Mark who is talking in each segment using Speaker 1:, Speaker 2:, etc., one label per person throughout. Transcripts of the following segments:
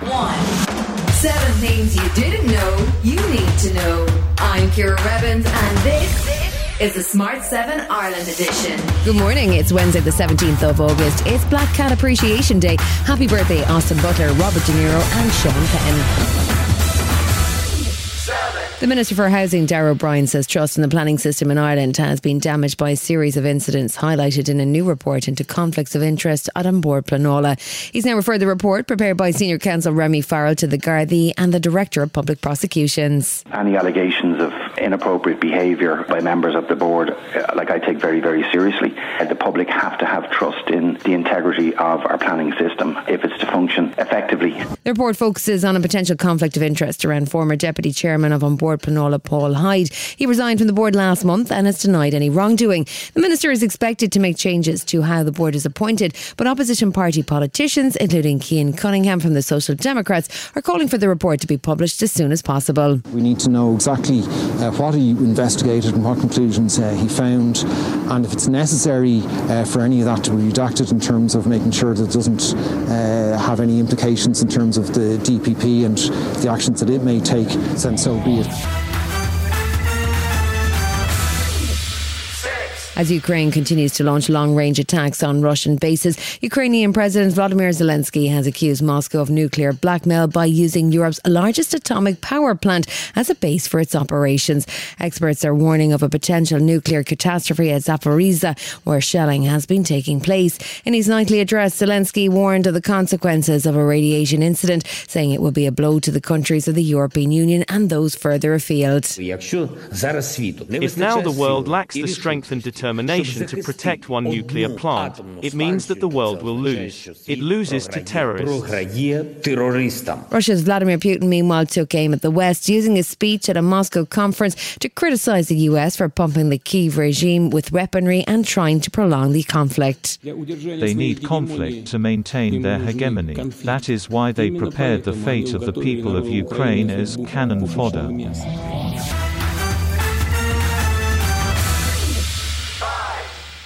Speaker 1: One. Seven things you didn't know you need to know. I'm Ciara Revins, and this is the Smart 7 Ireland edition.
Speaker 2: Good morning. It's Wednesday, the 17th of August. It's Black Cat Appreciation Day. Happy birthday, Austin Butler, Robert De Niro, and Sean Penn. The Minister for Housing, Darragh O'Brien, says trust in the planning system in Ireland has been damaged by a series of incidents highlighted in a new report into conflicts of interest at An Pleanála. He's now referred the report prepared by Senior Counsel Remy Farrell to the Gardaí and the Director of Public Prosecutions.
Speaker 3: Any allegations of inappropriate behaviour by members of the board, uh, like I take very, very seriously. Uh, the public have to have trust in the integrity of our planning system if it's to function effectively.
Speaker 2: The report focuses on a potential conflict of interest around former Deputy Chairman of An Bord Pleanála, Paul Hyde. He resigned from the board last month and has denied any wrongdoing. The Minister is expected to make changes to how the board is appointed, but opposition party politicians, including Cian Cunningham from the Social Democrats, are calling for the report to be published as soon as possible.
Speaker 4: We need to know exactly what he investigated and what conclusions uh, he found, and if it's necessary uh, for any of that to be redacted in terms of making sure that it doesn't uh, have any implications in terms of the DPP and the actions that it may take, then so be it.
Speaker 2: As Ukraine continues to launch long range attacks on Russian bases, Ukrainian President Vladimir Zelensky has accused Moscow of nuclear blackmail by using Europe's largest atomic power plant as a base for its operations. Experts are warning of a potential nuclear catastrophe at Zaporizhzhia, where shelling has been taking place. In his nightly address, Zelensky warned of the consequences of a radiation incident, saying it will be a blow to the countries of the European Union and those further afield.
Speaker 5: If now the world lacks the strength and determination to protect one nuclear plant, it means that the world will lose. It loses to terrorists.
Speaker 2: Russia's Vladimir Putin, meanwhile, took aim at the West, using his speech at a Moscow conference to criticise the US for pumping the Kiev regime with weaponry and trying to prolong the conflict.
Speaker 6: They need conflict to maintain their hegemony. That is why they prepared the fate of the people of Ukraine as cannon fodder.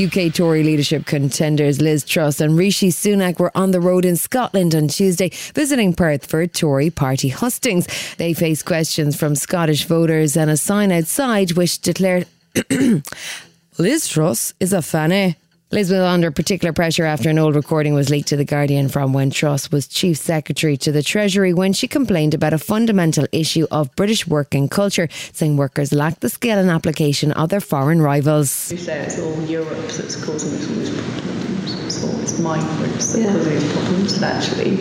Speaker 2: UK Tory leadership contenders Liz Truss and Rishi Sunak were on the road in Scotland on Tuesday, visiting Perth for Tory party hustings. They faced questions from Scottish voters and a sign outside which declared Liz Truss is a fanny. Liz was under particular pressure after an old recording was leaked to The Guardian from when Truss was Chief Secretary to the Treasury when she complained about a fundamental issue of British working culture, saying workers lack the skill and application of their foreign rivals.
Speaker 7: You say it's all Europe that's causing us all these problems. It's all it's migrants that are causing these problems. And actually,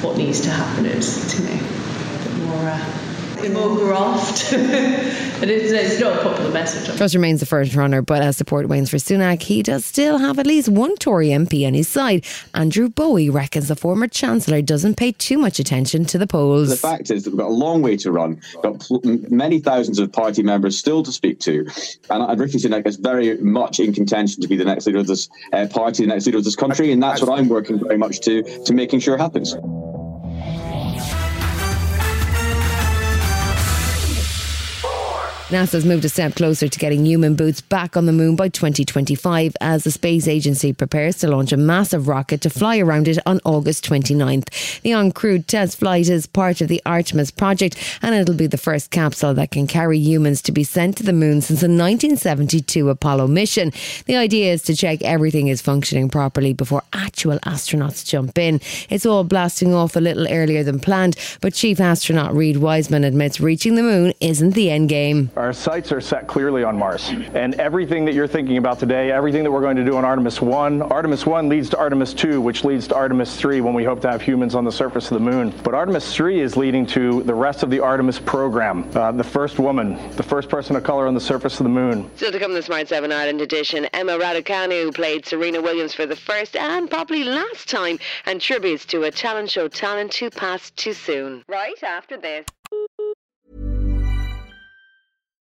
Speaker 7: what needs to happen is, you know, a bit more. Uh, more graft. and it's, it's, not a popular message.
Speaker 2: Truss remains the first runner, but as support wanes for Sunak, he does still have at least one Tory MP on his side. Andrew Bowie reckons the former Chancellor doesn't pay too much attention to the polls.
Speaker 8: The fact is that we've got a long way to run, we've got many thousands of party members still to speak to, and, and Rishi Sunak is very much in contention to be the next leader of this uh, party, the next leader of this country, and that's what I'm working very much to, to making sure happens.
Speaker 2: NASA's moved a step closer to getting human boots back on the moon by 2025 as the space agency prepares to launch a massive rocket to fly around it on August 29th. The uncrewed test flight is part of the Artemis project and it'll be the first capsule that can carry humans to be sent to the moon since the 1972 Apollo mission. The idea is to check everything is functioning properly before actual astronauts jump in. It's all blasting off a little earlier than planned, but Chief Astronaut Reid Wiseman admits reaching the moon isn't the end game.
Speaker 9: Our sights are set clearly on Mars. And everything that you're thinking about today, everything that we're going to do on Artemis 1, Artemis 1 leads to Artemis 2, which leads to Artemis 3 when we hope to have humans on the surface of the moon. But Artemis 3 is leading to the rest of the Artemis program. Uh, the first woman, the first person of color on the surface of the moon.
Speaker 2: Still to come the Smart 7 Ireland edition, Emma Raducanu who played Serena Williams for the first and probably last time, and tributes to a talent show talent who passed too soon. Right after this.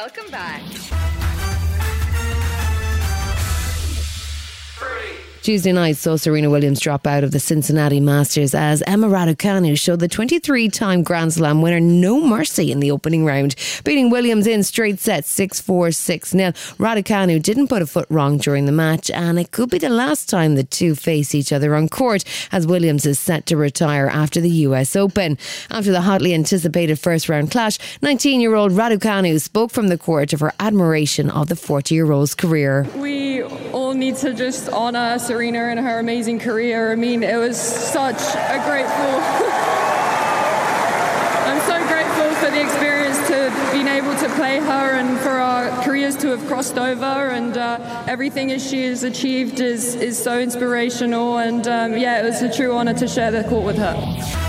Speaker 1: Welcome back.
Speaker 2: Tuesday night saw Serena Williams drop out of the Cincinnati Masters as Emma Raducanu showed the 23 time Grand Slam winner no mercy in the opening round, beating Williams in straight sets 6 4 6 0. Raducanu didn't put a foot wrong during the match, and it could be the last time the two face each other on court as Williams is set to retire after the US Open. After the hotly anticipated first round clash, 19 year old Raducanu spoke from the court of her admiration of the 40 year old's career.
Speaker 10: We all need to just honour Serena and her amazing career. I mean, it was such a grateful. I'm so grateful for the experience to being able to play her and for our careers to have crossed over and uh, everything as she has achieved is, is so inspirational and um, yeah, it was a true honour to share the court with her.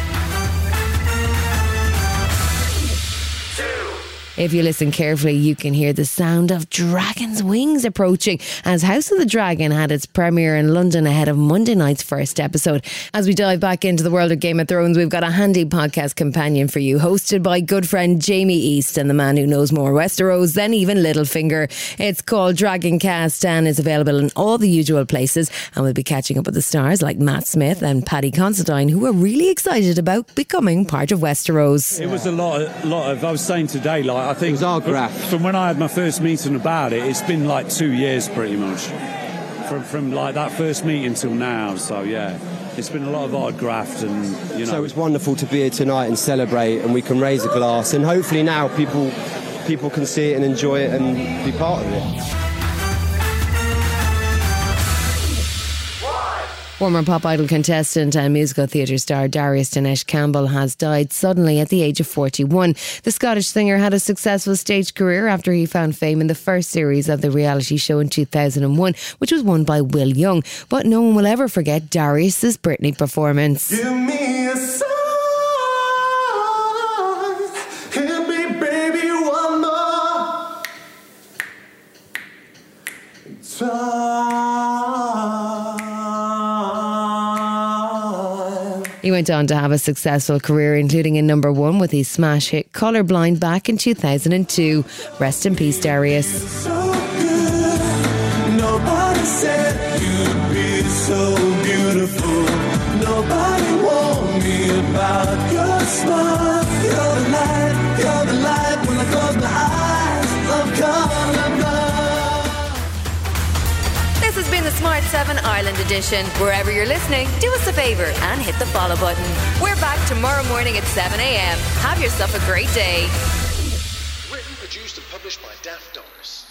Speaker 2: If you listen carefully, you can hear the sound of dragons' wings approaching as House of the Dragon had its premiere in London ahead of Monday night's first episode. As we dive back into the world of Game of Thrones, we've got a handy podcast companion for you, hosted by good friend Jamie East and the man who knows more Westeros than even Littlefinger. It's called Dragoncast and is available in all the usual places. And we'll be catching up with the stars like Matt Smith and Paddy Considine, who are really excited about becoming part of Westeros.
Speaker 11: It was a lot, of, lot of. I was saying today, like I think it our graph. From when I had my first meeting about it, it's been like two years pretty much. From from like that first meeting till now. So yeah, it's been a lot of hard graft, and you know.
Speaker 12: So it's wonderful to be here tonight and celebrate, and we can raise a glass, and hopefully now people people can see it and enjoy it and be part of it.
Speaker 2: Former pop idol contestant and musical theatre star Darius Danesh Campbell has died suddenly at the age of 41. The Scottish singer had a successful stage career after he found fame in the first series of the reality show in 2001, which was won by Will Young. But no one will ever forget Darius's Britney performance. Went on to have a successful career, including a number one with his smash hit Colorblind back in 2002. Rest in peace, Darius.
Speaker 1: Has Smart 7 Ireland edition. Wherever you're listening, do us a favour and hit the follow button. We're back tomorrow morning at 7 a.m. Have yourself a great day.
Speaker 13: Written, produced, and published by Daft Doris.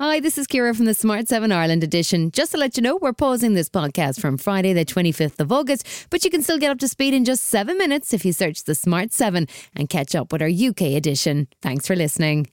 Speaker 2: Hi, this is Ciara from the Smart 7 Ireland edition. Just to let you know, we're pausing this podcast from Friday, the 25th of August, but you can still get up to speed in just seven minutes if you search the Smart 7 and catch up with our UK edition. Thanks for listening.